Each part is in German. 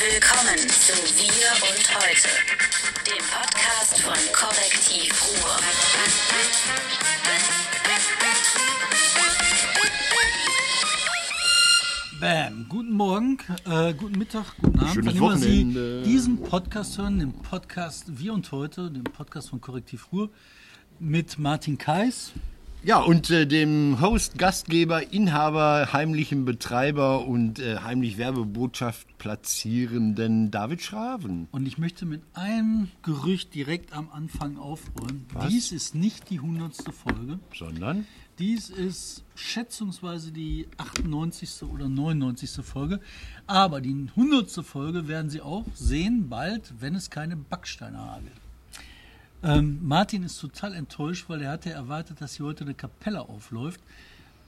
Willkommen zu Wir und Heute, dem Podcast von Korrektiv Ruhr. Bam, guten Morgen, äh, guten Mittag, guten Abend. Schönes Wann immer Sie Wochenende. diesen Podcast hören, den Podcast Wir und Heute, den Podcast von Korrektiv Ruhr mit Martin Kais. Ja, und äh, dem Host, Gastgeber, Inhaber, heimlichen Betreiber und äh, heimlich Werbebotschaft platzierenden David Schraven. Und ich möchte mit einem Gerücht direkt am Anfang aufräumen. Was? Dies ist nicht die hundertste Folge. Sondern? Dies ist schätzungsweise die 98. oder 99. Folge. Aber die 100. Folge werden Sie auch sehen bald, wenn es keine Backsteine hagelt. Ähm, Martin ist total enttäuscht, weil er hatte erwartet, dass hier heute eine Kapelle aufläuft.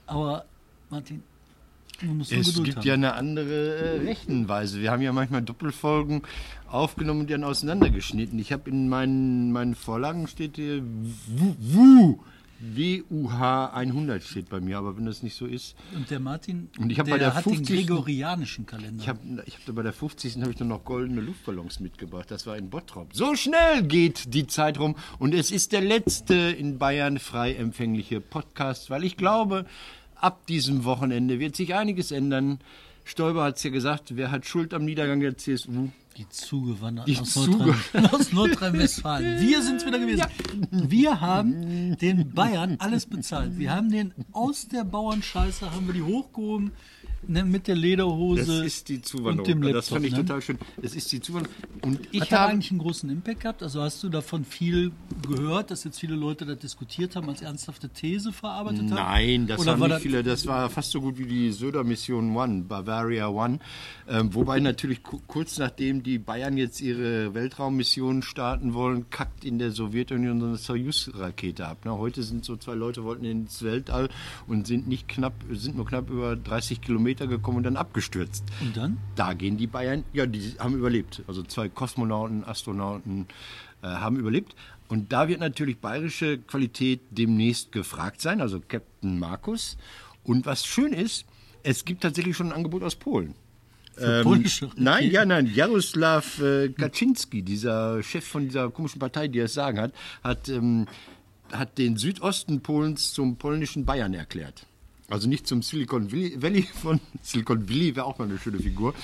Aber Martin, man muss Es Geduld gibt haben. ja eine andere äh, Rechenweise. Wir haben ja manchmal Doppelfolgen aufgenommen und dann auseinandergeschnitten. Ich habe in meinen, meinen Vorlagen steht hier WU, WU, WUH 100 steht bei mir, aber wenn das nicht so ist, Und der Martin, Und ich der, bei der hat 50. den gregorianischen Kalender. Ich habe ich hab bei der 50. habe ich dann noch goldene Luftballons mitgebracht. Das war in Bottrop. So schnell geht die Zeit rum. Und es ist der letzte in Bayern frei empfängliche Podcast, weil ich glaube, ab diesem Wochenende wird sich einiges ändern. Stoiber hat es ja gesagt, wer hat Schuld am Niedergang der CSU? Die zugewandert Die aus, Zuge- aus Nordrhein-Westfalen. Wir sind wieder gewesen. Wir haben den Bayern alles bezahlt. Wir haben den aus der Bauernscheiße, haben wir die hochgehoben ne, mit der Das Lederhose ist die und Zuwanderung. dem Laptop. das fand ich ne? total schön. Das ist die Zuwanderung. Und ich Hat das habe eigentlich einen großen Impact gehabt? Also hast du davon viel gehört, dass jetzt viele Leute das diskutiert haben, als ernsthafte These verarbeitet haben? Nein, das Oder waren war nicht das- viele. Das war fast so gut wie die Söder-Mission One, Bavaria One. Ähm, wobei natürlich ku- kurz nachdem die Bayern jetzt ihre Weltraummission starten wollen, kackt in der Sowjetunion so eine Soyuz-Rakete ab. Ne? Heute sind so zwei Leute wollten ins Weltall und sind nicht knapp, sind nur knapp über 30 Kilometer gekommen und dann abgestürzt. Und dann? Da gehen die Bayern, ja, die haben überlebt. Also zwei Kosmonauten, Astronauten äh, haben überlebt. Und da wird natürlich bayerische Qualität demnächst gefragt sein, also Captain Markus. Und was schön ist, es gibt tatsächlich schon ein Angebot aus Polen. Für polnische? Nein, ja, nein. Jaroslaw äh, Kaczynski, dieser Chef von dieser komischen Partei, die es sagen hat, hat, ähm, hat den Südosten Polens zum polnischen Bayern erklärt. Also nicht zum Silicon Valley von Silicon Valley wäre auch mal eine schöne Figur.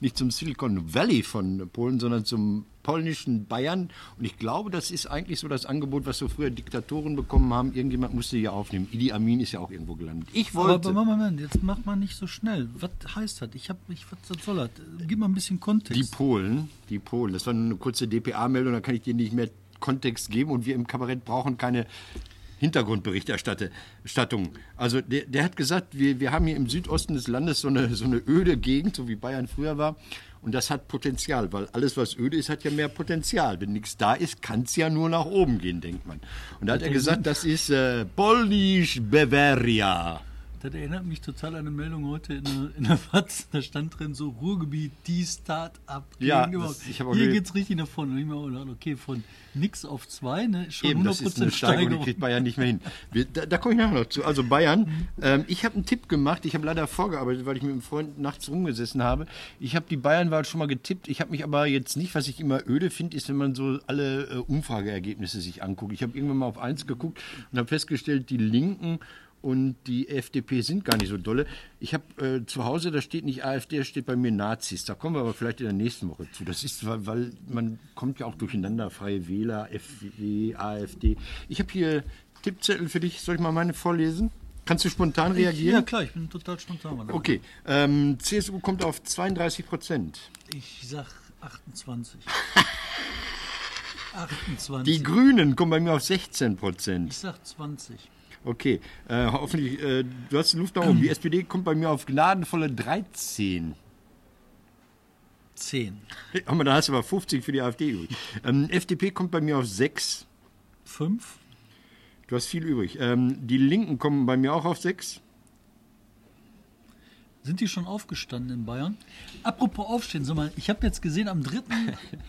Nicht zum Silicon Valley von Polen, sondern zum polnischen Bayern. Und ich glaube, das ist eigentlich so das Angebot, was so früher Diktatoren bekommen haben. Irgendjemand musste ja aufnehmen. Idi Amin ist ja auch irgendwo gelandet. Ich wollte. aber Moment, jetzt macht man nicht so schnell. Was heißt das? Ich habe, ich, was soll das? Gib mal ein bisschen Kontext. Die Polen, die Polen, das war nur eine kurze DPA-Meldung, da kann ich dir nicht mehr Kontext geben und wir im Kabarett brauchen keine Hintergrundberichterstattung. Also der, der hat gesagt, wir, wir haben hier im Südosten des Landes so eine, so eine öde Gegend, so wie Bayern früher war. Und das hat Potenzial, weil alles, was öde ist, hat ja mehr Potenzial. Wenn nichts da ist, kann es ja nur nach oben gehen, denkt man. Und da hat er gesagt, das ist äh, Polnisch Bavaria. Das erinnert mich total an eine Meldung heute in der, in der FAZ. Da stand drin so Ruhrgebiet, die Start-up. Ja, das- ich Hier ge- geht's richtig nach vorne. Und ich mir auch gedacht, okay, von nix auf zwei, ne, schon Eben, 100% das ist eine Steigerung, die Steigerung. kriegt Bayern nicht mehr hin. Wir, da da komme ich nachher noch zu. Also Bayern, ähm, ich habe einen Tipp gemacht. Ich habe leider vorgearbeitet, weil ich mit einem Freund nachts rumgesessen habe. Ich habe die Bayernwahl schon mal getippt. Ich habe mich aber jetzt nicht, was ich immer öde finde, ist, wenn man so alle äh, Umfrageergebnisse sich anguckt. Ich habe irgendwann mal auf eins geguckt und habe festgestellt, die Linken und die FDP sind gar nicht so dolle. Ich habe äh, zu Hause, da steht nicht AfD, da steht bei mir Nazis. Da kommen wir aber vielleicht in der nächsten Woche zu. Das ist, weil, weil man kommt ja auch durcheinander, Freie Wähler, FDP, AfD. Ich habe hier Tippzettel für dich. Soll ich mal meine vorlesen? Kannst du spontan reagieren? Ja, klar, ich bin total spontan. Okay, ähm, CSU kommt auf 32 Prozent. Ich sag 28. 28. Die Grünen kommen bei mir auf 16 Prozent. ich sag 20. Okay, äh, hoffentlich, äh, du hast die Luft nach oben. Die SPD kommt bei mir auf gnadenvolle 13. 10. Haben wir, da hast du aber 50 für die AfD übrig. Ähm, FDP kommt bei mir auf 6. 5. Du hast viel übrig. Ähm, die Linken kommen bei mir auch auf 6. Sind die schon aufgestanden in Bayern? Apropos Aufstehen, sag mal, ich habe jetzt gesehen, am 3.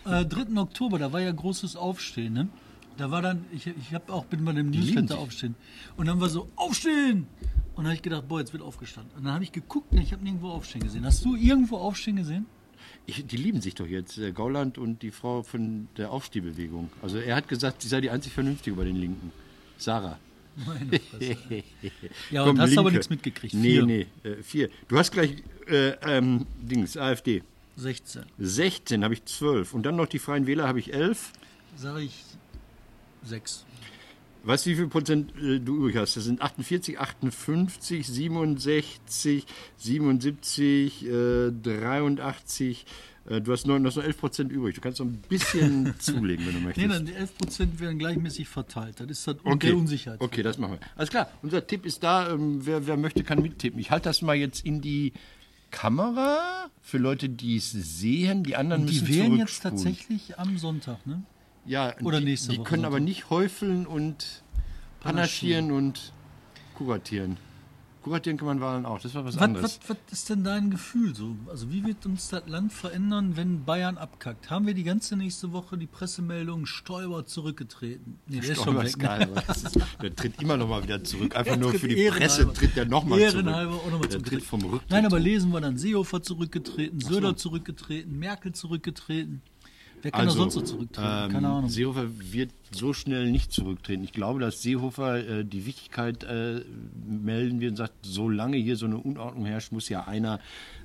äh, 3. Oktober, da war ja großes Aufstehen, ne? Da war dann, ich, ich hab auch bin bei dem Newsletter aufstehen. Und dann war so, aufstehen! Und dann habe ich gedacht, boah, jetzt wird aufgestanden. Und dann habe ich geguckt und ich habe nirgendwo aufstehen gesehen. Hast du irgendwo aufstehen gesehen? Ich, die lieben sich doch jetzt, äh, Gauland und die Frau von der Aufstehbewegung. Also er hat gesagt, sie sei die einzig Vernünftige bei den Linken. Sarah. Meine Fresse. Ja, und hast aber nichts mitgekriegt. Nee, Vier. nee, äh, vier. Du hast gleich, äh, ähm, Dings, AfD. 16. 16 habe ich 12. Und dann noch die Freien Wähler habe ich 11. Sag ich 6. Weißt du, wie viel Prozent äh, du übrig hast? Das sind 48, 58, 67, 77, äh, 83. Äh, du hast, 9, du hast noch 11 Prozent übrig. Du kannst noch ein bisschen zulegen, wenn du Nee, möchtest. dann die 11% werden gleichmäßig verteilt. Das ist das Okay. der Unsicherheit. Okay, das machen wir. Alles klar, unser Tipp ist da. Ähm, wer, wer möchte, kann mittippen. Ich halte das mal jetzt in die Kamera für Leute, die es sehen. Die anderen die müssen wählen jetzt tatsächlich am Sonntag, ne? Ja, Oder die, nächste Die Woche können aber nicht häufeln und panaschieren und kuratieren. Kuratieren kann man Wahlen auch, das war was, Was, anderes. was, was ist denn dein Gefühl so? Also wie wird uns das Land verändern, wenn Bayern abkackt? Haben wir die ganze nächste Woche die Pressemeldung Stoiber zurückgetreten? Nee, der ist schon Stoiber weg. ist geil, aber das ist, der tritt immer noch mal wieder zurück. Einfach Der nur für die. Presse tritt der nochmal zurück. Ehrenhalber auch nochmal zurück. tritt vom Rücktritt. Nein, aber lesen wir dann Seehofer zurückgetreten, Söder zurückgetreten, Merkel zurückgetreten. Wer kann da sonst so zurücktreten? ähm, Keine Ahnung. Seehofer wird so schnell nicht zurücktreten. Ich glaube, dass Seehofer äh, die Wichtigkeit äh, melden wird und sagt, solange hier so eine Unordnung herrscht, muss ja einer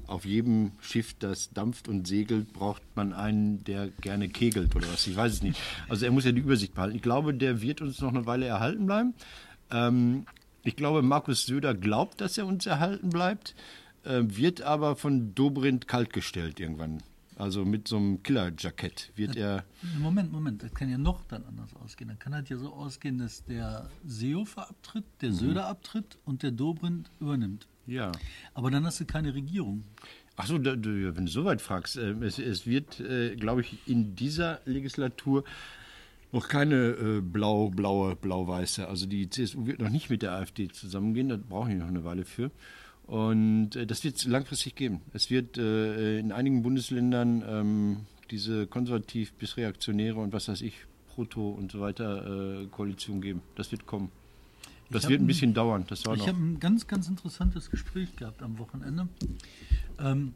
auf jedem Schiff, das dampft und segelt, braucht man einen, der gerne kegelt oder was. Ich weiß es nicht. Also er muss ja die Übersicht behalten. Ich glaube, der wird uns noch eine Weile erhalten bleiben. Ähm, ich glaube, Markus Söder glaubt, dass er uns erhalten bleibt, äh, wird aber von Dobrindt kaltgestellt irgendwann. Also mit so einem Killerjackett wird er. Moment, Moment, das kann ja noch dann anders ausgehen. Dann kann das ja so ausgehen, dass der Seehofer abtritt, Mhm. der Söder abtritt und der Dobrindt übernimmt. Ja. Aber dann hast du keine Regierung. Achso, wenn du so weit fragst, äh, es, es wird, äh, glaube ich, in dieser Legislatur noch keine äh, blau-blaue, blau-weiße. Also die CSU wird noch nicht mit der AfD zusammengehen, da brauchen die noch eine Weile für. Und äh, das wird es langfristig geben. Es wird äh, in einigen Bundesländern ähm, diese konservativ bis reaktionäre und was weiß ich, Proto und so weiter äh, Koalition geben. Das wird kommen. Das wird ein ein- bisschen dauern. Das war Ich habe ein ganz, ganz interessantes Gespräch gehabt am Wochenende. Ähm,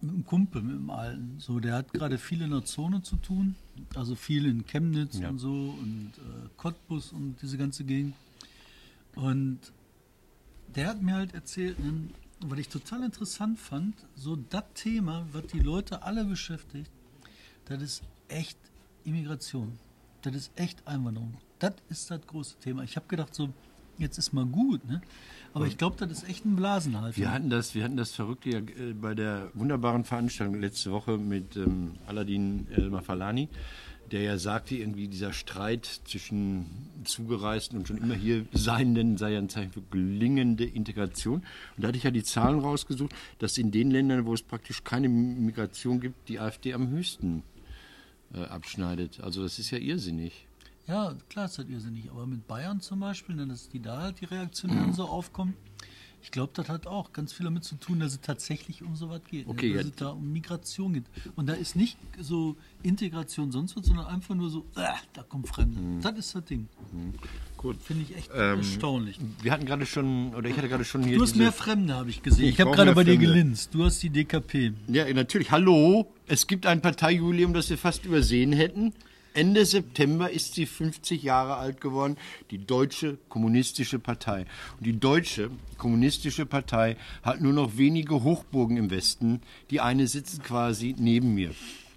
mit einem Kumpel, mit einem Alten. So, der hat gerade viel in der Zone zu tun. Also viel in Chemnitz Ja. und so und äh, Cottbus und diese ganze Gegend. Und der hat mir halt erzählt, ne, was ich total interessant fand, so das Thema, was die Leute alle beschäftigt, das ist echt Immigration. Das ist echt Einwanderung. Das ist das große Thema. Ich habe gedacht, so, jetzt ist mal gut, ne? Aber ich glaube, das ist echt ein Blasenhalter. Wir hatten das, wir hatten das Verrückte ja äh, bei der wunderbaren Veranstaltung letzte Woche mit ähm, Aladin Elmar Falani, der ja sagte, irgendwie dieser Streit zwischen Zugereisten und schon immer hier Seienden sei ja ein Zeichen für gelingende Integration. Und da hatte ich ja die Zahlen rausgesucht, dass in den Ländern, wo es praktisch keine Migration gibt, die AfD am höchsten äh, abschneidet. Also das ist ja irrsinnig. Ja, klar ist das irrsinnig. Aber mit Bayern zum Beispiel, dass die da halt die Reaktionären so aufkommen, ich glaube, das hat auch ganz viel damit zu tun, dass es tatsächlich um so was geht. Okay, ne? Dass ja. es da um Migration geht. Und da ist nicht so Integration sonst was, sondern einfach nur so, äh, da kommen Fremde. Das ist das Ding. Gut. Finde ich echt Ähm, erstaunlich. Wir hatten gerade schon, oder ich hatte gerade schon hier Du hast mehr Fremde, habe ich gesehen. Ich Ich, habe gerade bei dir gelinst. Du hast die DKP. Ja, natürlich. Hallo, es gibt ein Parteijubiläum, das wir fast übersehen hätten. Ende September ist sie 50 Jahre alt geworden, die Deutsche Kommunistische Partei. Und die Deutsche Kommunistische Partei hat nur noch wenige Hochburgen im Westen. Die eine sitzt quasi neben mir.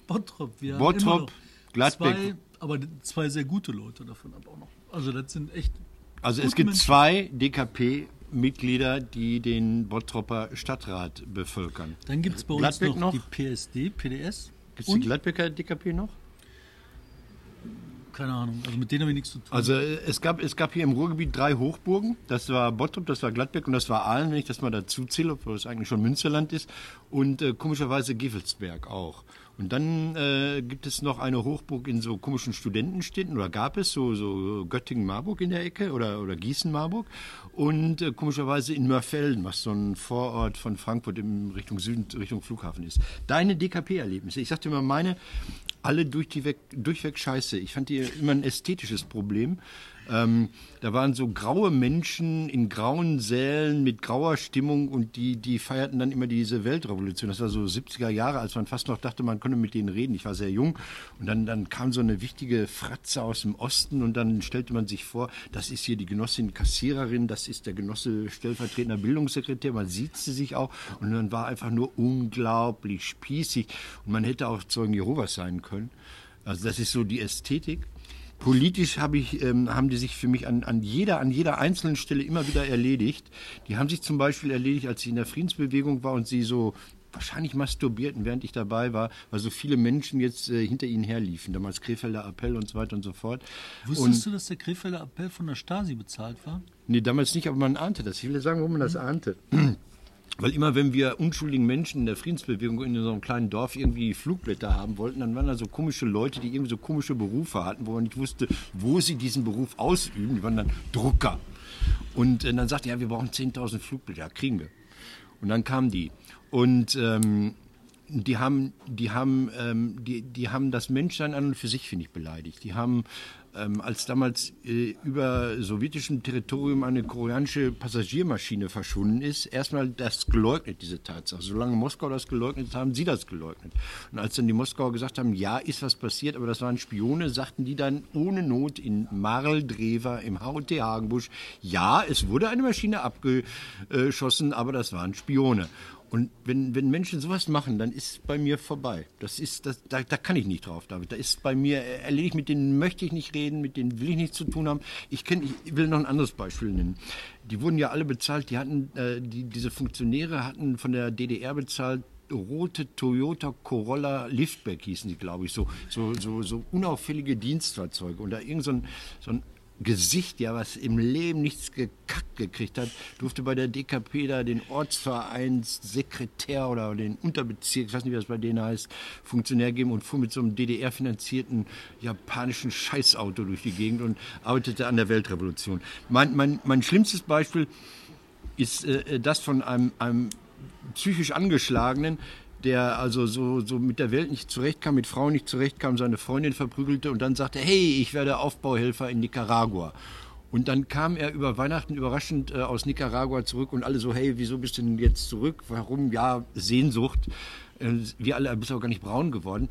Bottrop. Wir Bottrop, Gladbeck. Zwei, aber zwei sehr gute Leute davon aber auch noch. Also das sind echt Also es gibt Menschen. zwei DKP-Mitglieder, die den Bottropper Stadtrat bevölkern. Dann gibt es bei uns noch, noch? die PSD, PDS. Gibt es die Gladbecker DKP noch? Keine Ahnung, also mit denen haben wir nichts zu tun. Also es gab, es gab hier im Ruhrgebiet drei Hochburgen. Das war Bottrop, das war Gladbeck und das war Aalen, wenn ich das mal dazu zähle, obwohl es eigentlich schon Münsterland ist. Und äh, komischerweise Gevelsberg auch. Und dann äh, gibt es noch eine Hochburg in so komischen Studentenstädten, oder gab es so, so Göttingen-Marburg in der Ecke oder, oder Gießen-Marburg. Und äh, komischerweise in Mörfelden, was so ein Vorort von Frankfurt in Richtung Süden, Richtung Flughafen ist. Deine DKP-Erlebnisse, ich sagte immer, meine alle durch die weg, durchweg scheiße. Ich fand die immer ein ästhetisches Problem. Ähm, da waren so graue Menschen in grauen Sälen mit grauer Stimmung und die, die feierten dann immer diese Weltrevolution. Das war so 70er Jahre, als man fast noch dachte, man könne mit denen reden. Ich war sehr jung und dann, dann kam so eine wichtige Fratze aus dem Osten und dann stellte man sich vor, das ist hier die Genossin Kassiererin, das ist der Genosse stellvertretender Bildungssekretär, man sieht sie sich auch und dann war einfach nur unglaublich spießig und man hätte auch Zeugen Jehovas sein können. Also das ist so die Ästhetik. Politisch hab ich, ähm, haben die sich für mich an, an, jeder, an jeder einzelnen Stelle immer wieder erledigt. Die haben sich zum Beispiel erledigt, als ich in der Friedensbewegung war und sie so wahrscheinlich masturbierten, während ich dabei war, weil so viele Menschen jetzt äh, hinter ihnen herliefen. Damals Krefelder Appell und so weiter und so fort. Wusstest und, du, dass der Krefelder Appell von der Stasi bezahlt war? Nee, damals nicht, aber man ahnte das. Ich will sagen, warum man das ahnte. Weil immer, wenn wir unschuldigen Menschen in der Friedensbewegung in einem kleinen Dorf irgendwie Flugblätter haben wollten, dann waren da so komische Leute, die irgendwie so komische Berufe hatten, wo man nicht wusste, wo sie diesen Beruf ausüben. Die waren dann Drucker. Und äh, dann sagte er, ja, wir brauchen 10.000 Flugblätter, kriegen wir. Und dann kamen die. Und ähm, die haben, die haben, ähm, die, die haben das Menschsein an und für sich, finde ich, beleidigt. Die haben ähm, als damals äh, über sowjetischem Territorium eine koreanische Passagiermaschine verschwunden ist, erstmal das geleugnet, diese Tatsache. Solange Moskau das geleugnet hat, haben sie das geleugnet. Und als dann die Moskauer gesagt haben, ja, ist was passiert, aber das waren Spione, sagten die dann ohne Not in Marl, Drever, im HOT Hagenbusch, ja, es wurde eine Maschine abgeschossen, aber das waren Spione. Und wenn, wenn Menschen sowas machen, dann ist es bei mir vorbei. Das ist, das, da, da kann ich nicht drauf, David. Da ist bei mir erledigt, mit denen möchte ich nicht reden, mit denen will ich nichts zu tun haben. Ich, kenn, ich will noch ein anderes Beispiel nennen. Die wurden ja alle bezahlt, die hatten, äh, die, diese Funktionäre hatten von der DDR bezahlt, rote Toyota Corolla Liftback hießen die, glaube ich, so, so, so, so unauffällige Dienstfahrzeuge. Und da irgend so ein, so ein Gesicht, ja, was im Leben nichts gekackt gekriegt hat, durfte bei der DKP da den Ortsvereinssekretär oder den Unterbezirk, ich weiß nicht, wie das bei denen heißt, Funktionär geben und fuhr mit so einem DDR-finanzierten japanischen Scheißauto durch die Gegend und arbeitete an der Weltrevolution. Mein, mein, mein schlimmstes Beispiel ist äh, das von einem, einem psychisch angeschlagenen, der also so, so mit der Welt nicht zurechtkam, mit Frauen nicht zurechtkam, seine Freundin verprügelte und dann sagte, hey, ich werde Aufbauhelfer in Nicaragua. Und dann kam er über Weihnachten überraschend äh, aus Nicaragua zurück und alle so, hey, wieso bist du denn jetzt zurück? Warum? Ja, Sehnsucht. Äh, wir alle bist auch gar nicht braun geworden.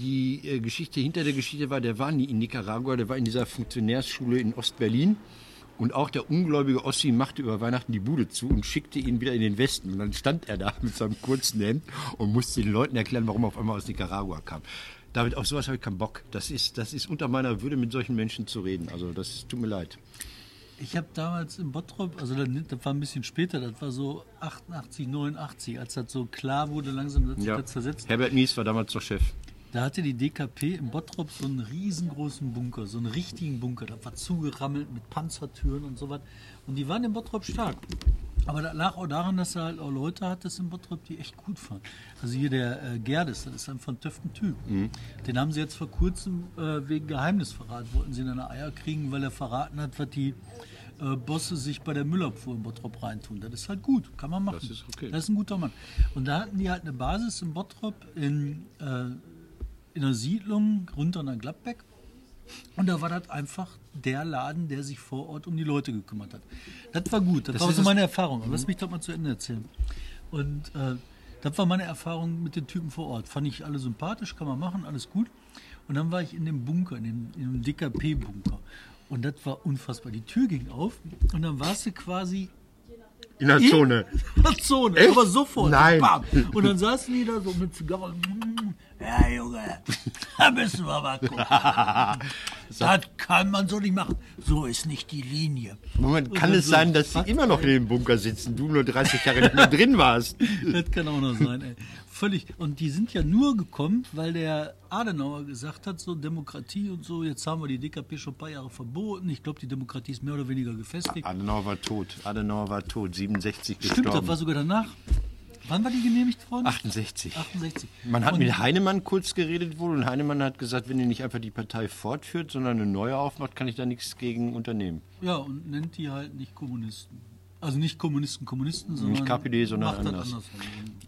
Die äh, Geschichte hinter der Geschichte war, der war nie in Nicaragua, der war in dieser Funktionärsschule in Ostberlin. Und auch der ungläubige Ossi machte über Weihnachten die Bude zu und schickte ihn wieder in den Westen. Und dann stand er da mit seinem kurzen Hemd und musste den Leuten erklären, warum er auf einmal aus Nicaragua kam. David, auf sowas habe ich keinen Bock. Das ist, das ist unter meiner Würde, mit solchen Menschen zu reden. Also das tut mir leid. Ich habe damals in Bottrop, also das war ein bisschen später, das war so 88, 89, als das so klar wurde, langsam dass ja. das zersetzt. Herbert Mies war damals der Chef. Da hatte die DKP in Bottrop so einen riesengroßen Bunker, so einen richtigen Bunker. Da war zugerammelt mit Panzertüren und so was. Und die waren in Bottrop stark. Aber das lag auch daran, dass er halt auch Leute hatte in Bottrop, die echt gut fanden. Also hier der äh, Gerdes, das ist ein von Töften Typ. Mhm. Den haben sie jetzt vor kurzem äh, wegen Geheimnisverrat, wollten sie in eine Eier kriegen, weil er verraten hat, was die äh, Bosse sich bei der Müllabfuhr in Bottrop reintun. Das ist halt gut, kann man machen. Das ist okay. Das ist ein guter Mann. Und da hatten die halt eine Basis in Bottrop in äh, in einer Siedlung runter nach Gladbeck. Und da war das einfach der Laden, der sich vor Ort um die Leute gekümmert hat. Das war gut, das, das war so meine Erfahrung. Aber lass mhm. mich doch mal zu Ende erzählen. Und äh, das war meine Erfahrung mit den Typen vor Ort. Fand ich alle sympathisch, kann man machen, alles gut. Und dann war ich in dem Bunker, in dem, in dem DKP-Bunker. Und das war unfassbar. Die Tür ging auf und dann warst du quasi in der Zone. In der Zone, Echt? aber sofort. Nein. Bam. Und dann saßen die da so mit Zigarren. Ja, Junge, da müssen wir mal gucken. das kann man so nicht machen. So ist nicht die Linie. Moment, kann es so, sein, dass sie immer noch in dem Bunker sitzen, du nur 30 Jahre nicht mehr drin warst? Das kann auch noch sein, ey. Völlig. Und die sind ja nur gekommen, weil der Adenauer gesagt hat, so Demokratie und so, jetzt haben wir die DKP schon ein paar Jahre verboten. Ich glaube, die Demokratie ist mehr oder weniger gefestigt. Adenauer war tot. Adenauer war tot, 67 gestorben. Stimmt, das war sogar danach. Wann war die genehmigt worden? 68. 68. Man hat Und- mit Heinemann kurz geredet wohl und Heinemann hat gesagt, wenn ihr nicht einfach die Partei fortführt, sondern eine neue aufmacht, kann ich da nichts gegen unternehmen. Ja, und nennt die halt nicht Kommunisten. Also nicht Kommunisten, Kommunisten, sondern. Nicht KPD, sondern anders. andersrum.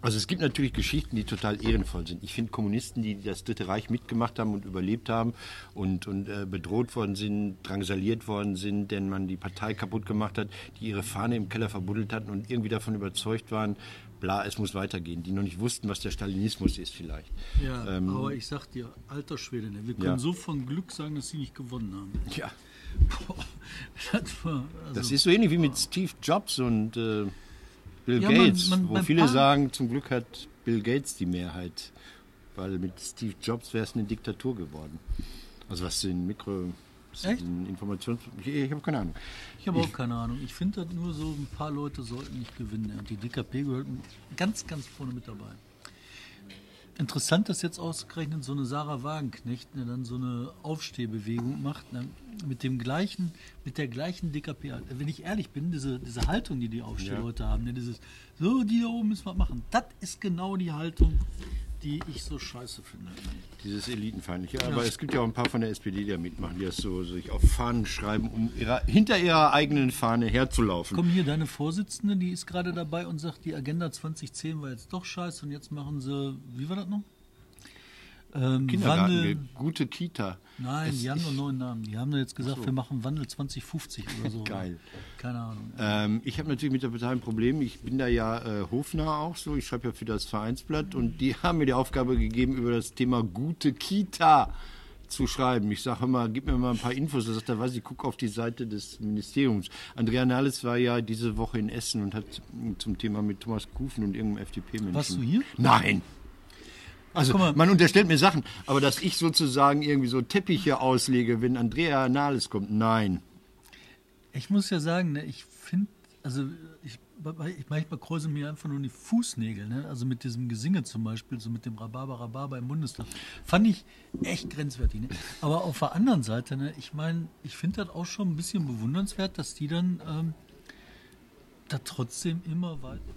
Also es gibt natürlich Geschichten, die total ehrenvoll sind. Ich finde Kommunisten, die das Dritte Reich mitgemacht haben und überlebt haben und, und äh, bedroht worden sind, drangsaliert worden sind, denn man die Partei kaputt gemacht hat, die ihre Fahne im Keller verbuddelt hatten und irgendwie davon überzeugt waren, bla, es muss weitergehen, die noch nicht wussten, was der Stalinismus ist vielleicht. Ja, Ähm, aber ich sag dir, alter Schwede, ne, wir können Ja. so von Glück sagen, dass sie nicht gewonnen haben. ja, Boah, das war, also, das ist so ähnlich wie mit Steve Jobs und äh, Bill Ja, man- Gates, man- wo beim viele Paar- sagen, zum Glück hat Bill Gates die Mehrheit, weil mit Steve Jobs wäre es eine Diktatur geworden. Also was den Mikro... Echt? Informations... Ich, ich habe keine Ahnung. ich habe auch keine Ahnung. Ich finde das nur so, ein paar Leute sollten nicht gewinnen. Und die DKP gehört ganz, ganz vorne mit dabei. Interessant, dass jetzt ausgerechnet so eine Sarah Wagenknecht ne, dann so eine Aufstehbewegung macht, ne, mit dem gleichen, mit der gleichen DKP. Wenn ich ehrlich bin, diese, diese Haltung, die die Aufstehleute haben, ne, dieses, so, die da oben müssen wir machen, das ist genau die Haltung, die ich so scheiße finde. Dieses Elitenfeindliche. Aber es gibt ja auch ein paar von der SPD, die da mitmachen, die das so sich auf Fahnen schreiben, um ihrer, hinter ihrer eigenen Fahne herzulaufen. Komm hier, deine Vorsitzende, die ist gerade dabei und sagt, die Agenda 2010 war jetzt doch scheiße und jetzt machen sie, wie war das noch? Ähm, Kindergarten, Wandel, gute Kita. nein, Es- die haben noch einen neuen Namen. Die haben jetzt gesagt, wir machen Wandel 2050 oder so. Geil. Keine Ahnung. Ähm, ich habe natürlich mit der Partei ein Problem. Ich bin da ja äh, hofnah auch so. Ich schreibe ja für das Vereinsblatt und die haben mir die Aufgabe gegeben, über das Thema gute Kita zu schreiben. Ich sage immer, gib mir mal ein paar Infos. Da sagt er, weiß ich, guck auf die Seite des Ministeriums. Andrea Nahles war ja diese Woche in Essen und hat zum Thema mit Thomas Kufen und irgendeinem FDP-Menschen. Warst du hier? Nein. Also man unterstellt mir Sachen, aber dass ich sozusagen irgendwie so Teppiche auslege, wenn Andrea Nahles kommt, nein. Ich muss ja sagen, ne, ich finde, also ich, ich manchmal kräuseln mir einfach nur die Fußnägel, ne? also mit diesem Gesinge zum Beispiel, so mit dem Rhabarber, Rhabarber im Bundestag, fand ich echt grenzwertig. Ne? Aber auf der anderen Seite, ne, ich meine, ich finde das auch schon ein bisschen bewundernswert, dass die dann ähm, da trotzdem immer weiter.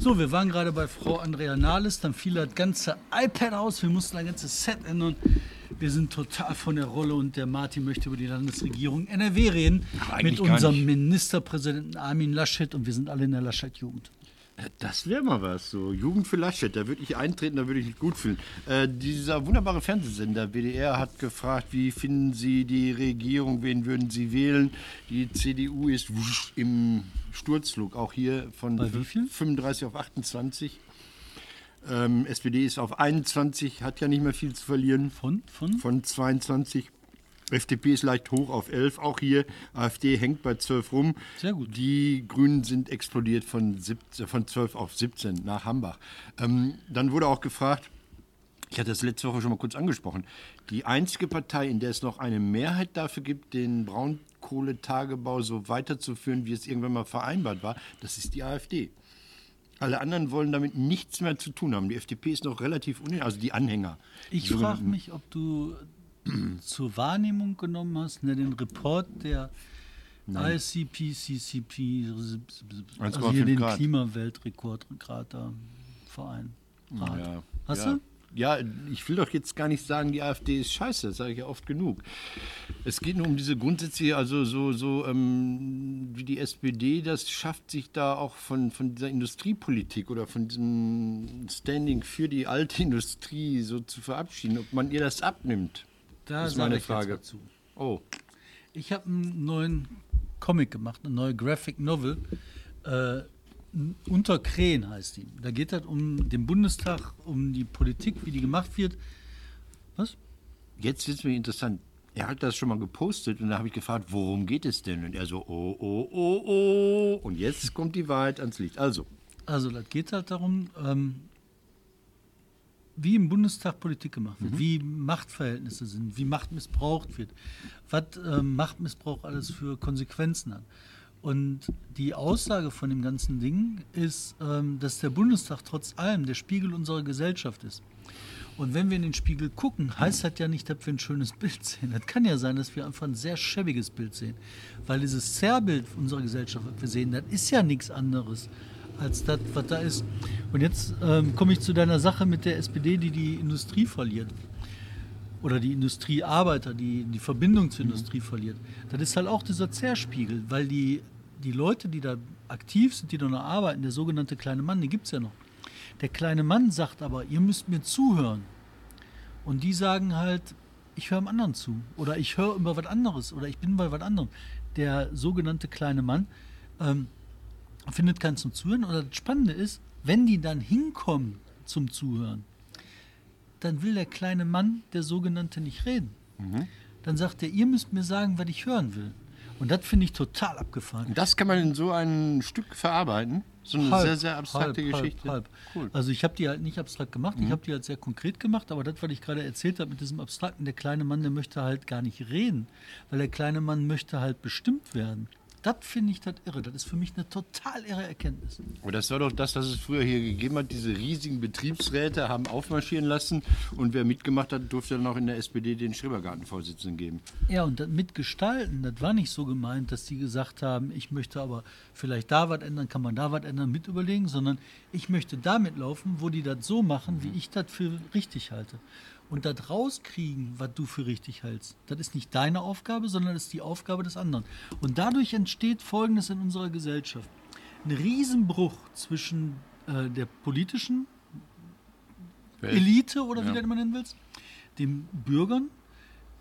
So, wir waren gerade bei Frau Andrea Nahles, dann fiel das ganze iPad aus, wir mussten ein ganzes Set ändern. Wir sind total von der Rolle und der Martin möchte über die Landesregierung NRW reden Ach, mit unserem. Ministerpräsidenten Armin Laschet und wir sind alle in der Laschet-Jugend. Das wäre mal was, so Jugend für Laschet, da würde ich eintreten, da würde ich mich gut fühlen. Äh, dieser wunderbare Fernsehsender WDR hat gefragt, wie finden Sie die Regierung, wen würden Sie wählen? Die CDU ist wusch im Sturzflug, auch hier von Bei wie viel? 35 auf 28. Ähm, SPD ist auf 21, hat ja nicht mehr viel zu verlieren. Von? Von? Von 22. FDP ist leicht hoch auf 11, auch hier. AfD hängt bei 12 rum. Sehr gut. Die Grünen sind explodiert von, 17, von 12 auf 17 nach Hambach. Ähm, dann wurde auch gefragt, ich hatte das letzte Woche schon mal kurz angesprochen, die einzige Partei, in der es noch eine Mehrheit dafür gibt, den Braunkohletagebau so weiterzuführen, wie es irgendwann mal vereinbart war, das ist die AfD. Alle anderen wollen damit nichts mehr zu tun haben. Die FDP ist noch relativ unin, also die Anhänger. Ich frage mich, ob du zur Wahrnehmung genommen hast, ne, den Report der ICP-CCP, also 1,5 hier den Grad. Klimaweltrekordgrad da Verein. Rat. Ja, Hast ja. du? Ja, ich will doch jetzt gar nicht sagen, die AfD ist scheiße, das sage ich ja oft genug. Es geht nur um diese Grundsätze, also so, so ähm, wie die SPD das schafft, sich da auch von, von dieser Industriepolitik oder von diesem Standing für die alte Industrie so zu verabschieden, ob man ihr das abnimmt. Da ist meine Frage. was zu. Oh, Ich habe einen neuen Comic gemacht, eine neue Graphic Novel. Äh, unter Krähen heißt die. Da geht es um den Bundestag, um die Politik, wie die gemacht wird. Was? jetzt wird es mir interessant. Er hat das schon mal gepostet und da habe ich gefragt, worum geht es denn? Und er so, oh, oh, oh, oh. Und jetzt kommt die Wahrheit ans Licht. Also, Also, das geht halt darum, ähm, wie im Bundestag Politik gemacht wird, wie Machtverhältnisse sind, wie Macht missbraucht wird, was ähm, Machtmissbrauch alles für Konsequenzen hat. Und die Aussage von dem ganzen Ding ist, ähm, dass der Bundestag trotz allem der Spiegel unserer Gesellschaft ist. Und wenn wir in den Spiegel gucken, heißt das ja nicht, dass wir ein schönes Bild sehen. Das kann ja sein, dass wir einfach ein sehr schäbiges Bild sehen. Weil dieses Zerrbild unserer Gesellschaft, was wir sehen, das ist ja nichts anderes als das, was da ist. Und jetzt ähm, komme ich zu deiner Sache mit der SPD, die die Industrie verliert. oder die Industriearbeiter, die die Verbindung zur Industrie verliert, das ist halt auch dieser Zerspiegel, weil die, die Leute, die da aktiv sind, die da noch arbeiten, der sogenannte kleine Mann, den gibt es ja noch. Der kleine Mann sagt aber, ihr müsst mir zuhören. Und die sagen halt, ich höre dem anderen zu oder ich höre über was anderes oder ich bin bei was anderem. Der sogenannte kleine Mann ähm, findet keinen zum Zuhören. Und das Spannende ist, wenn die dann hinkommen zum Zuhören, dann will der kleine Mann, der sogenannte, nicht reden. Dann sagt er, ihr müsst mir sagen, was ich hören will. Und das finde ich total abgefahren. Das kann man in so ein Stück verarbeiten. So eine Halb, sehr, sehr abstrakte halb, Geschichte. Halb, halb. Cool. Mhm. Also ich habe die halt nicht abstrakt gemacht, ich habe die halt sehr konkret gemacht, aber das, was ich gerade erzählt habe mit diesem Abstrakten, der kleine Mann, der möchte halt gar nicht reden, weil der kleine Mann möchte halt bestimmt werden. Das finde ich das irre. Das ist für mich eine total irre Erkenntnis. Und das war doch das, was es früher hier gegeben hat. Diese riesigen Betriebsräte haben aufmarschieren lassen und wer mitgemacht hat, durfte dann auch in der SPD den Schrebergartenvorsitzenden geben. Ja, und das mitgestalten, das war nicht so gemeint, dass die gesagt haben, ich möchte aber vielleicht da was ändern, kann man da was ändern, mit überlegen, sondern ich möchte da mitlaufen, wo die das so machen, wie ich das für richtig halte. Und das rauskriegen, was du für richtig hältst, das ist nicht deine Aufgabe, sondern das ist die Aufgabe des anderen. Und dadurch entsteht Folgendes in unserer Gesellschaft. Ein Riesenbruch zwischen äh, der politischen Elite oder wie Ja. du immer nennen willst, den Bürgern,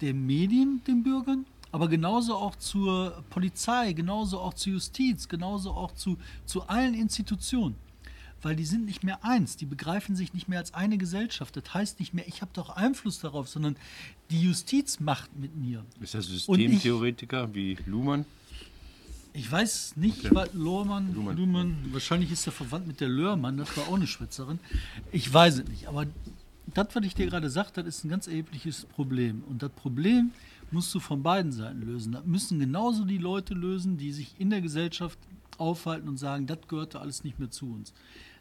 den Medien, den Bürgern, aber genauso auch zur Polizei, genauso auch zur Justiz, genauso auch zu, zu allen Institutionen. Weil die sind nicht mehr eins, die begreifen sich nicht mehr als eine Gesellschaft. Das heißt nicht mehr, ich habe doch Einfluss darauf, sondern die Justiz macht mit mir. Ist das Und ich- Systemtheoretiker wie Luhmann? Ich weiß nicht, Okay. was Lohmann, Luhmann. Luhmann, wahrscheinlich ist er verwandt mit der Lörmann, das war auch eine Schwätzerin. Ich weiß es nicht, aber das, was ich dir gerade sagte, das ist ein ganz erhebliches Problem. Und das Problem musst du von beiden Seiten lösen. Das müssen genauso die Leute lösen, die sich in der Gesellschaft aufhalten und sagen, das gehörte alles nicht mehr zu uns.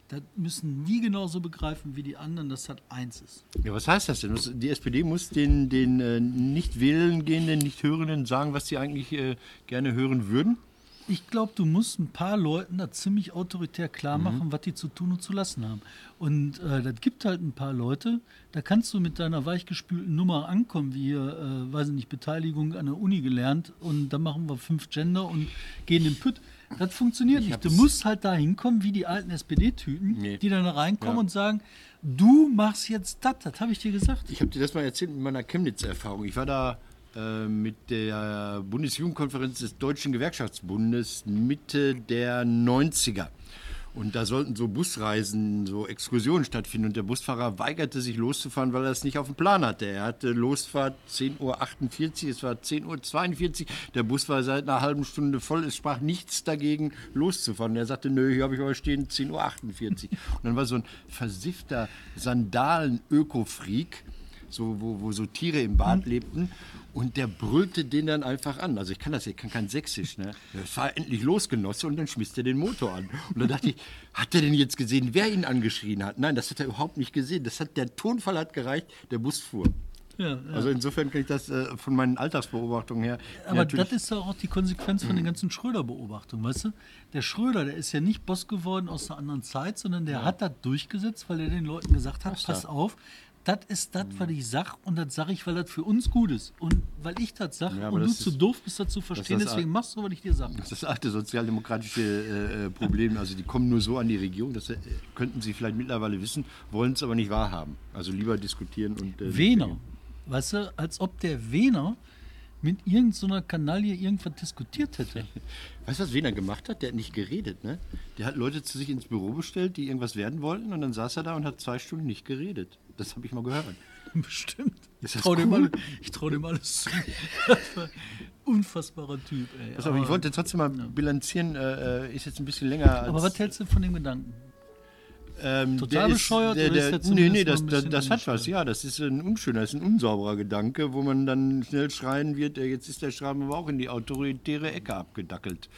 Das müssen die genauso begreifen wie die anderen, dass das eins ist. Ja, was heißt das denn? Die SPD muss den, den äh, nicht wählen gehenden, nicht Hörenden sagen, was sie eigentlich äh, gerne hören würden? Ich glaube, du musst ein paar Leuten da ziemlich autoritär klar machen, was die zu tun und zu lassen haben. Und äh, das gibt halt ein paar Leute, da kannst du mit deiner weichgespülten Nummer ankommen, wie hier, äh, weiß ich nicht, Beteiligung an der Uni gelernt und dann machen wir fünf Gender und gehen in den Pütt. Das funktioniert nicht. Du musst halt da hinkommen, wie die alten SPD-Typen, Nee. die dann da reinkommen Ja. und sagen, du machst jetzt das, das habe ich dir gesagt. Ich habe dir das mal erzählt mit meiner Chemnitz-Erfahrung. Ich war da äh, mit der Bundesjugendkonferenz des Deutschen Gewerkschaftsbundes Mitte der 90er. Und da sollten so Busreisen, so Exkursionen stattfinden. Und der Busfahrer weigerte sich loszufahren, weil er es nicht auf dem Plan hatte. Er hatte Losfahrt 10.48 Uhr, es war 10.42 Uhr. Der Bus war seit einer halben Stunde voll. Es sprach nichts dagegen, loszufahren. Und er sagte, nö, hier habe ich aber stehen 10.48 Uhr. Und dann war so ein versiffter Sandalen-Öko-Freak, so, wo, wo so Tiere im Bad lebten. Und der brüllte den dann einfach an. Also ich kann das, ich kann kein Sächsisch, ne? Fahr endlich los, Genosse, und dann schmiss der den Motor an. Und dann dachte ich, hat der denn jetzt gesehen, wer ihn angeschrien hat? Nein, das hat er überhaupt nicht gesehen. Das hat, der Tonfall hat gereicht, der Bus fuhr. Ja, ja. Also insofern kann ich das äh, von meinen Alltagsbeobachtungen her. Aber das ist doch auch die Konsequenz von den ganzen Schröder-Beobachtungen, weißt du? Der Schröder, der ist ja nicht Boss geworden aus einer anderen Zeit, sondern der hat das durchgesetzt, weil er den Leuten gesagt hat, Basta. pass auf, das ist das, was ich sag und das sage ich, weil das für uns gut ist. Und weil ich das sage Ja, und du das zu ist- doof bist, das zu verstehen, das- deswegen machst du, was ich dir sage. Das ist das alte sozialdemokratische äh, äh, Problem. Also die kommen nur so an die Regierung, das äh, könnten sie vielleicht mittlerweile wissen, wollen es aber nicht wahrhaben. Also lieber diskutieren und. Äh, Wehner, weißt du, als ob der Wehner mit irgendeiner Kanaille irgendwas diskutiert hätte. Weißt du, was Wehner gemacht hat? Der hat nicht geredet, ne? Der hat Leute zu sich ins Büro bestellt, die irgendwas werden wollten und dann saß er da und hat zwei Stunden nicht geredet. Das habe ich mal gehört. Bestimmt. Ich traue dem, cool? alle- ich trau dem alles zu. Unfassbarer Typ, ey. Pass auf, ich wollte trotzdem mal bilanzieren, äh, äh, ist jetzt ein bisschen länger als. Aber was hältst du von dem Gedanken? Ähm, Total der bescheuert Der, oder ist der, der nee, nee, das, das, das hat was. Ja, das ist ein unschöner, das ist ein unsauberer Gedanke, wo man dann schnell schreien wird, äh, jetzt ist der Schraben aber auch in die autoritäre Ecke abgedackelt.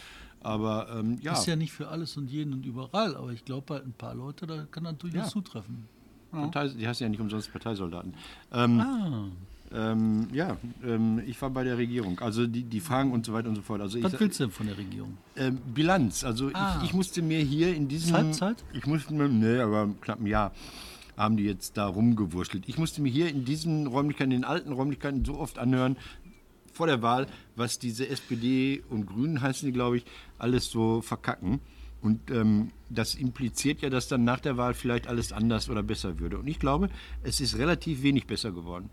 Aber ähm, ja, Ist ja nicht für alles und jeden und überall, aber ich glaube halt ein paar Leute, da kann das durchaus Ja. zutreffen. Partei, die heißen ja nicht umsonst Parteisoldaten. Ähm, Ah, ähm, ja, ähm, ich war bei der Regierung. Also die, die Fragen und so weiter und so fort. Also ich, was willst du denn von der Regierung? ähm, Bilanz. Also Ah. ich, ich musste mir hier in diesem... Halbzeit? Ich musste mir, nee, aber knapp ein Jahr. haben die jetzt da rumgewurschtelt. Ich musste mir hier in diesen Räumlichkeiten, in den alten Räumlichkeiten so oft anhören, vor der Wahl, was diese SPD und Grünen heißen die, glaube ich, alles so verkacken. Und ähm, das impliziert ja, dass dann nach der Wahl vielleicht alles anders oder besser würde. Und ich glaube, es ist relativ wenig besser geworden.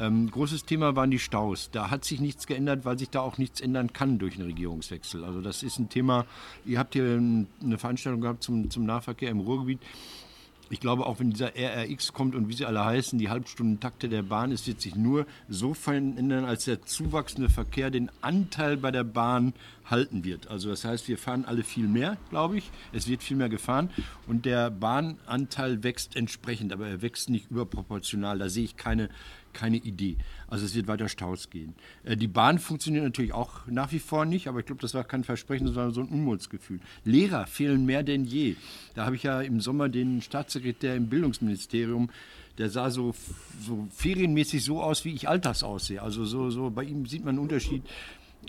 Ähm, großes Thema waren die Staus. Da hat sich nichts geändert, weil sich da auch nichts ändern kann durch einen Regierungswechsel. Also das ist ein Thema, ihr habt hier eine Veranstaltung gehabt zum, zum Nahverkehr im Ruhrgebiet. Ich glaube, auch wenn dieser RRX kommt und wie sie alle heißen, die Halbstundentakte der Bahn, es wird sich nur so verändern, als der zuwachsende Verkehr den Anteil bei der Bahn halten wird. Also das heißt, wir fahren alle viel mehr, glaube ich. Es wird viel mehr gefahren und der Bahnanteil wächst entsprechend, aber er wächst nicht überproportional. Da sehe ich keine keine Idee. Also es wird weiter Staus gehen. Äh, die Bahn funktioniert natürlich auch nach wie vor nicht, aber ich glaube, das war kein Versprechen, sondern so ein Unmutsgefühl. Lehrer fehlen mehr denn je. Da habe ich ja im Sommer den Staatssekretär im Bildungsministerium der sah so, so ferienmäßig so aus, wie ich alters aussehe. Also so, so bei ihm sieht man einen Unterschied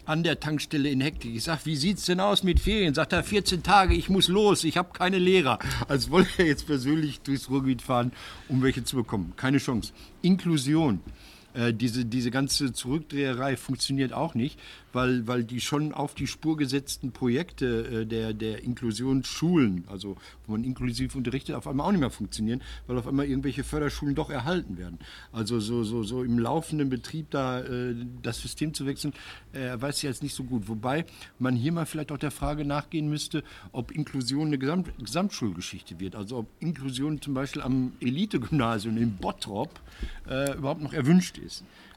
an der Tankstelle in Hektik. Ich sage, wie sieht es denn aus mit Ferien? Sagt er, 14 Tage, ich muss los, ich habe keine Lehrer. Als wollte er jetzt persönlich durchs Ruhrgebiet fahren, um welche zu bekommen. Keine Chance. Inklusion. Äh, diese, diese ganze Zurückdreherei funktioniert auch nicht, weil, weil die schon auf die Spur gesetzten Projekte äh, der, der Inklusionsschulen, also wo man inklusiv unterrichtet, auf einmal auch nicht mehr funktionieren, weil auf einmal irgendwelche Förderschulen doch erhalten werden. Also so, so, so im laufenden Betrieb da äh, das System zu wechseln, äh, weiß ich jetzt nicht so gut. Wobei man hier mal vielleicht auch der Frage nachgehen müsste, ob Inklusion eine Gesamt, Gesamtschulgeschichte wird. Also ob Inklusion zum Beispiel am Elite-Gymnasium in Bottrop äh, überhaupt noch erwünscht ist.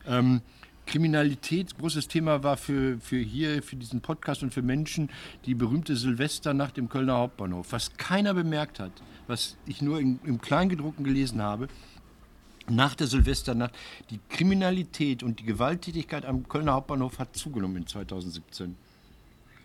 Ähm, Kriminalität, großes Thema war für, für hier, für diesen Podcast und für Menschen die berühmte Silvesternacht im Kölner Hauptbahnhof. Was keiner bemerkt hat, was ich nur in, im Kleingedruckten gelesen habe, nach der Silvesternacht, die Kriminalität und die Gewalttätigkeit am Kölner Hauptbahnhof hat zugenommen in 2017.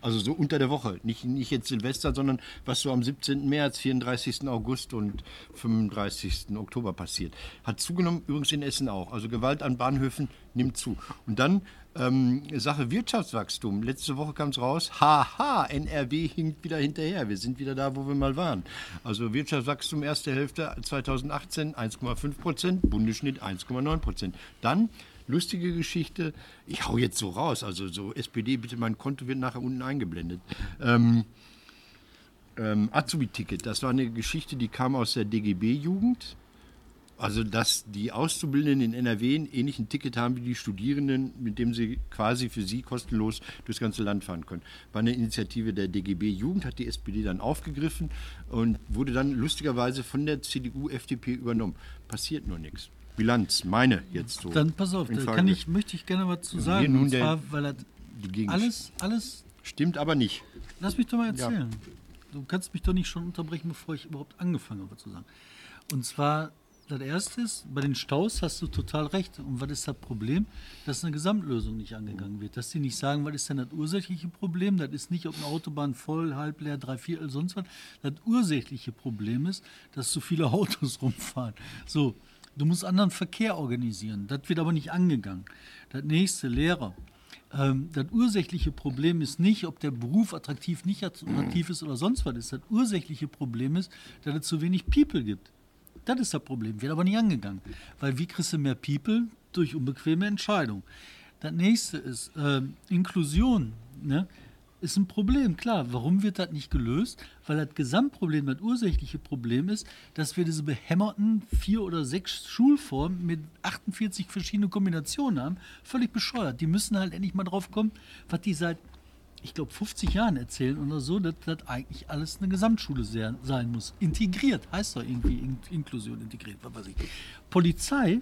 Also so unter der Woche, nicht, nicht jetzt Silvester, sondern was so am 17. März, 34. August und 35. Oktober passiert. Hat zugenommen, übrigens in Essen auch. Also Gewalt an Bahnhöfen nimmt zu. Und dann ähm, Sache Wirtschaftswachstum. Letzte Woche kam es raus, haha, NRW hinkt wieder hinterher. Wir sind wieder da, wo wir mal waren. Also Wirtschaftswachstum erste Hälfte 2018 1,5 Prozent, Bundesschnitt 1,9 Prozent. Dann lustige Geschichte. Ich hau jetzt so raus. Also so SPD, bitte mein Konto wird nachher unten eingeblendet. Ähm, ähm, Azubi-Ticket, das war eine Geschichte, die kam aus der DGB-Jugend. Also, dass die Auszubildenden in NRW ein ähnlichen Ticket haben wie die Studierenden, mit dem sie quasi für sie kostenlos durchs ganze Land fahren können. War eine Initiative der DGB Jugend, hat die SPD dann aufgegriffen und wurde dann lustigerweise von der CDU, FDP übernommen. Passiert nur nichts. Bilanz, meine jetzt so. Dann pass auf, da kann ich, möchte ich gerne was zu sagen. nun und der- zwar, weil er alles, alles, stimmt aber nicht. lass mich doch mal erzählen. Du kannst mich doch nicht schon unterbrechen, bevor ich überhaupt angefangen habe zu sagen. Und zwar, das erste ist, bei den Staus hast du total recht. Und was ist das Problem? Dass eine Gesamtlösung nicht angegangen wird. Dass die nicht sagen, was ist denn das ursächliche Problem? Das ist nicht, ob eine Autobahn voll, halb leer, drei Viertel, sonst was. Das ursächliche Problem ist, dass zu viele Autos rumfahren. So, du musst anderen Verkehr organisieren. Das wird aber nicht angegangen. Das nächste, Lehrer. Ähm, das ursächliche Problem ist nicht, ob der Beruf attraktiv, nicht attraktiv ist oder sonst was ist. Das ursächliche Problem ist, dass es zu wenig People gibt. Das ist das Problem, wird aber nicht angegangen. Weil wie kriegst du mehr People? Durch unbequeme Entscheidungen. Das nächste ist ähm, Inklusion. Ne? Ist ein Problem, klar. Warum wird das nicht gelöst? Weil das Gesamtproblem, das ursächliche Problem ist, dass wir diese behämmerten vier oder sechs Schulformen mit 48 verschiedenen Kombinationen haben. Völlig bescheuert. Die müssen halt endlich mal drauf kommen, was die seit, ich glaube, 50 Jahren erzählen oder so, dass das eigentlich alles eine Gesamtschule sein muss. Integriert heißt doch irgendwie In Inklusion integriert, was weiß ich. Polizei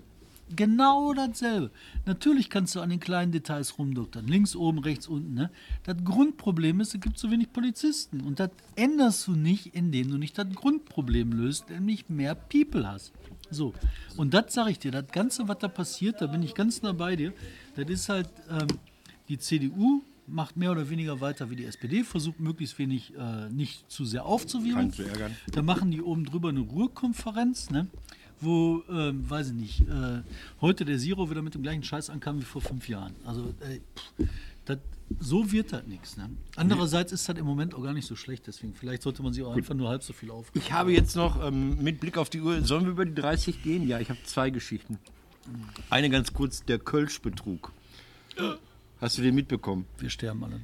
Genau dasselbe. Natürlich kannst du an den kleinen Details rumdoktern. Links, oben, rechts, unten. Ne? Das Grundproblem ist, es gibt zu wenig Polizisten. Und das änderst du nicht, indem du nicht das Grundproblem löst, nämlich mehr People hast. So. Und das sage ich dir. Das Ganze, was da passiert, da bin ich ganz nah bei dir. Das ist halt, ähm, die CDU macht mehr oder weniger weiter wie die SPD, versucht möglichst wenig, äh, nicht zu sehr aufzuwirbeln. Keinen zu ärgern. Da machen die oben drüber eine Ruhrkonferenz, ne? Wo, ähm, weiß ich nicht, äh, heute der Zero wieder mit dem gleichen Scheiß ankam wie vor fünf Jahren. Also, äh, pff, das so wird das nichts. Ne? Andererseits ist das im Moment auch gar nicht so schlecht, deswegen vielleicht sollte man sich auch einfach nur halb so viel aufregen. Ich habe jetzt noch ähm, mit Blick auf die Uhr, sollen wir über die 30 gehen? Ja, ich habe zwei Geschichten. Eine ganz kurz, der Kölsch-Betrug. Hast du den mitbekommen? Wir sterben alle.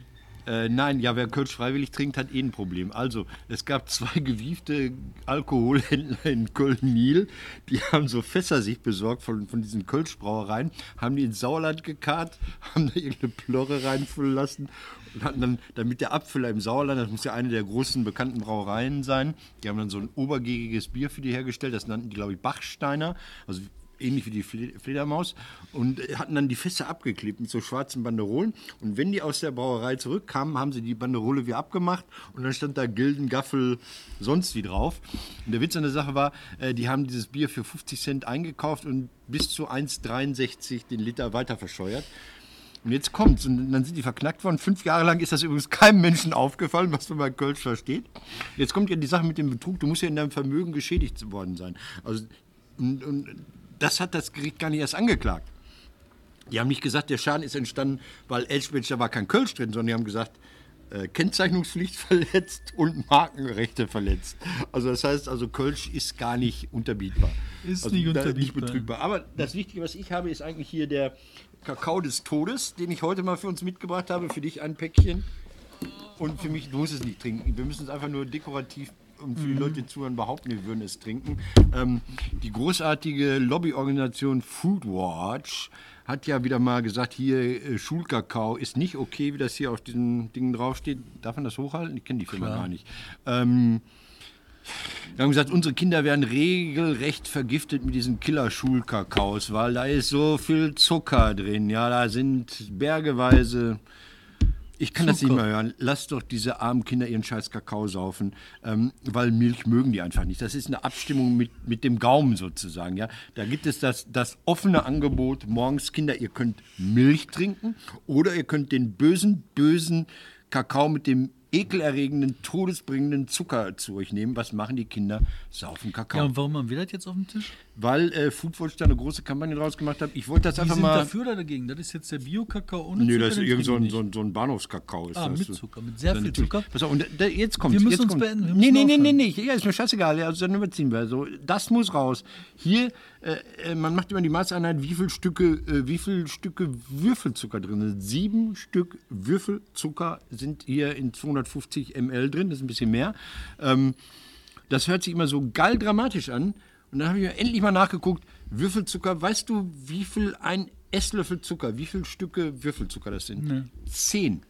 Äh, nein, ja, wer Kölsch freiwillig trinkt, hat eh ein Problem. Also, es gab zwei gewiefte Alkoholhändler in Köln-Niel, die haben so Fässer sich besorgt von, von diesen Kölsch-Brauereien, haben die ins Sauerland gekarrt, haben da irgendeine Plörre reinfüllen lassen und hatten dann, damit der Abfüller im Sauerland, das muss ja eine der großen bekannten Brauereien sein, die haben dann so ein obergäriges Bier für die hergestellt, das nannten die, glaube ich, Bachsteiner, also ähnlich wie die Fle- Fledermaus, und äh, hatten dann die Fässer abgeklebt mit so schwarzen Banderolen. Und wenn die aus der Brauerei zurückkamen, haben sie die Banderole wieder abgemacht und dann stand da Gilden, Gaffel, sonst wie drauf. Und der Witz an der Sache war, äh, die haben dieses Bier für 50 Cent eingekauft und bis zu 1,63 den Liter weiter verscheuert. Und jetzt kommt's. Und dann sind die verknackt worden. Fünf Jahre lang ist das übrigens keinem Menschen aufgefallen, was man bei Kölsch versteht. Jetzt kommt ja die Sache mit dem Betrug. Du musst ja in deinem Vermögen geschädigt worden sein. Also, und, und das hat das Gericht gar nicht erst angeklagt. Die haben nicht gesagt, der Schaden ist entstanden, weil Elchmensch, da war kein Kölsch drin, sondern die haben gesagt, äh, Kennzeichnungspflicht verletzt und Markenrechte verletzt. Also das heißt, also Kölsch ist gar nicht unterbietbar. Ist also nicht unterbietbar. betrügbar. Aber das Wichtige, was ich habe, ist eigentlich hier der Kakao des Todes, den ich heute mal für uns mitgebracht habe. Für dich ein Päckchen. Und für mich, du musst es nicht trinken. Wir müssen es einfach nur dekorativ und für die Leute, die zuhören, behaupten, wir würden es trinken. Ähm, die großartige Lobbyorganisation Foodwatch hat ja wieder mal gesagt, hier äh, Schulkakao ist nicht okay, wie das hier auf diesen Dingen draufsteht. Darf man das hochhalten? Ich kenne die Firma gar nicht. Ähm, wir haben gesagt, unsere Kinder werden regelrecht vergiftet mit diesen Killer-Schulkakaos, weil da ist so viel Zucker drin. Ja, da sind bergeweise. Ich kann das nicht Zucker. mehr hören. Lass doch diese armen Kinder ihren scheiß Kakao saufen, ähm, weil Milch mögen die einfach nicht. Das ist eine Abstimmung mit, mit dem Gaumen sozusagen. Ja? Da gibt es das, das offene Angebot morgens, Kinder, ihr könnt Milch trinken oder ihr könnt den bösen, bösen Kakao mit dem ekelerregenden, todesbringenden Zucker zu euch nehmen. Was machen die Kinder? Saufen Kakao. Ja, und warum haben wir das jetzt auf dem Tisch? Weil äh, Foodwatch da eine große Kampagne draus gemacht hat. Ich wollte das Die einfach sind mal... dafür oder dagegen? Das ist jetzt der Bio-Kakao ohne Nö, Zucker? das ist irgend so ein, so ein, so ein Bahnhofskakao. Ist Ah, das. mit Zucker, mit sehr Ja, viel. Zucker. Pass auf, und da, jetzt kommt Wir müssen jetzt uns kommt's. beenden, wir Nee, nee, nee, nee, nee. Ja, ist mir scheißegal. Also dann überziehen wir. So, das muss raus. Hier, äh, äh, man macht immer die Maßeinheit, wie viel Stücke, äh, wie viel Stücke Würfelzucker drin sind. Sieben Stück Würfelzucker sind hier in 250 ml drin. Das ist ein bisschen mehr. Ähm, das hört sich immer so geil dramatisch an. Und dann habe ich mir endlich mal nachgeguckt, Würfelzucker, weißt du, wie viel ein Esslöffel Zucker, wie viele Stücke Würfelzucker das sind? Zehn.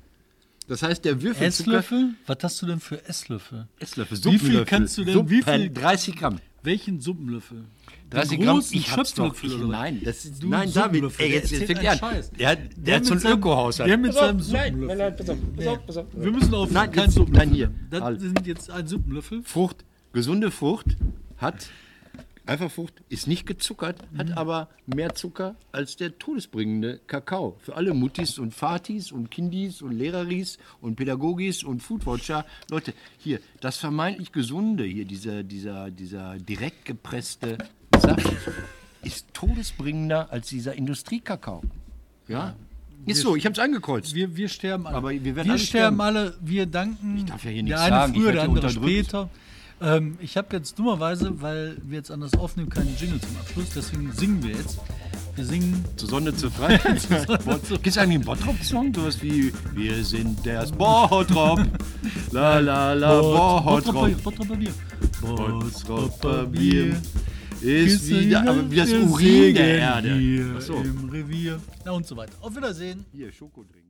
Das heißt, der Würfelzucker... Esslöffel? Was hast du denn für Esslöffel? Esslöffel, Wie viel Suppenlöffel. kannst du denn- Suppen, wie viel- 30 Gramm. Welchen Suppenlöffel? 30 Den Gramm, ich hab's doch. Ich, nein, das ist, Du nein, David, ey, der jetzt, jetzt fängt er einen an. Scheiß. Der, hat- der, hat so ein seinem- Ökohaushalt. der mit seinem nein, Suppenlöffel. Nein, nein, pass auf, pass auf, pass auf. Wir müssen auf Nein, keinen jetzt- Suppenlöffel. nein, hier. Das Halt. sind jetzt ein Suppenlöffel. Frucht, gesunde Frucht hat, einfach Frucht, ist nicht gezuckert, hat aber mehr Zucker als der todesbringende Kakao. Für alle Muttis und Vatis und Kindis und Lehreris und Pädagogis und Foodwatcher. Leute, hier, das vermeintlich gesunde, hier, dieser, dieser, dieser direkt gepresste Saft ist todesbringender als dieser Industriekakao. Ja? Ist so, ich habe es angekreuzt. Wir, wir sterben alle. Aber wir werden wir alle sterben alle. Wir danken. Ich darf ja hier der nichts eine sagen, ich früher, der andere später. Ähm, ich habe jetzt dummerweise, weil wir jetzt anders aufnehmen, keinen Jingle zum Abschluss. Deswegen singen wir jetzt. Wir singen Zur Sonne, zur Freiheit. Gibt es eigentlich einen Bottrop-Song? Sowas wie Wir sind der Bottrop. La la la Bottrop. Bottroper Bier. Bottroper Bier ist wieder, aber wie das Urin der Erde. hier Ach so. Im Revier. Na und so weiter. Auf Wiedersehen. Hier, Schokodrink.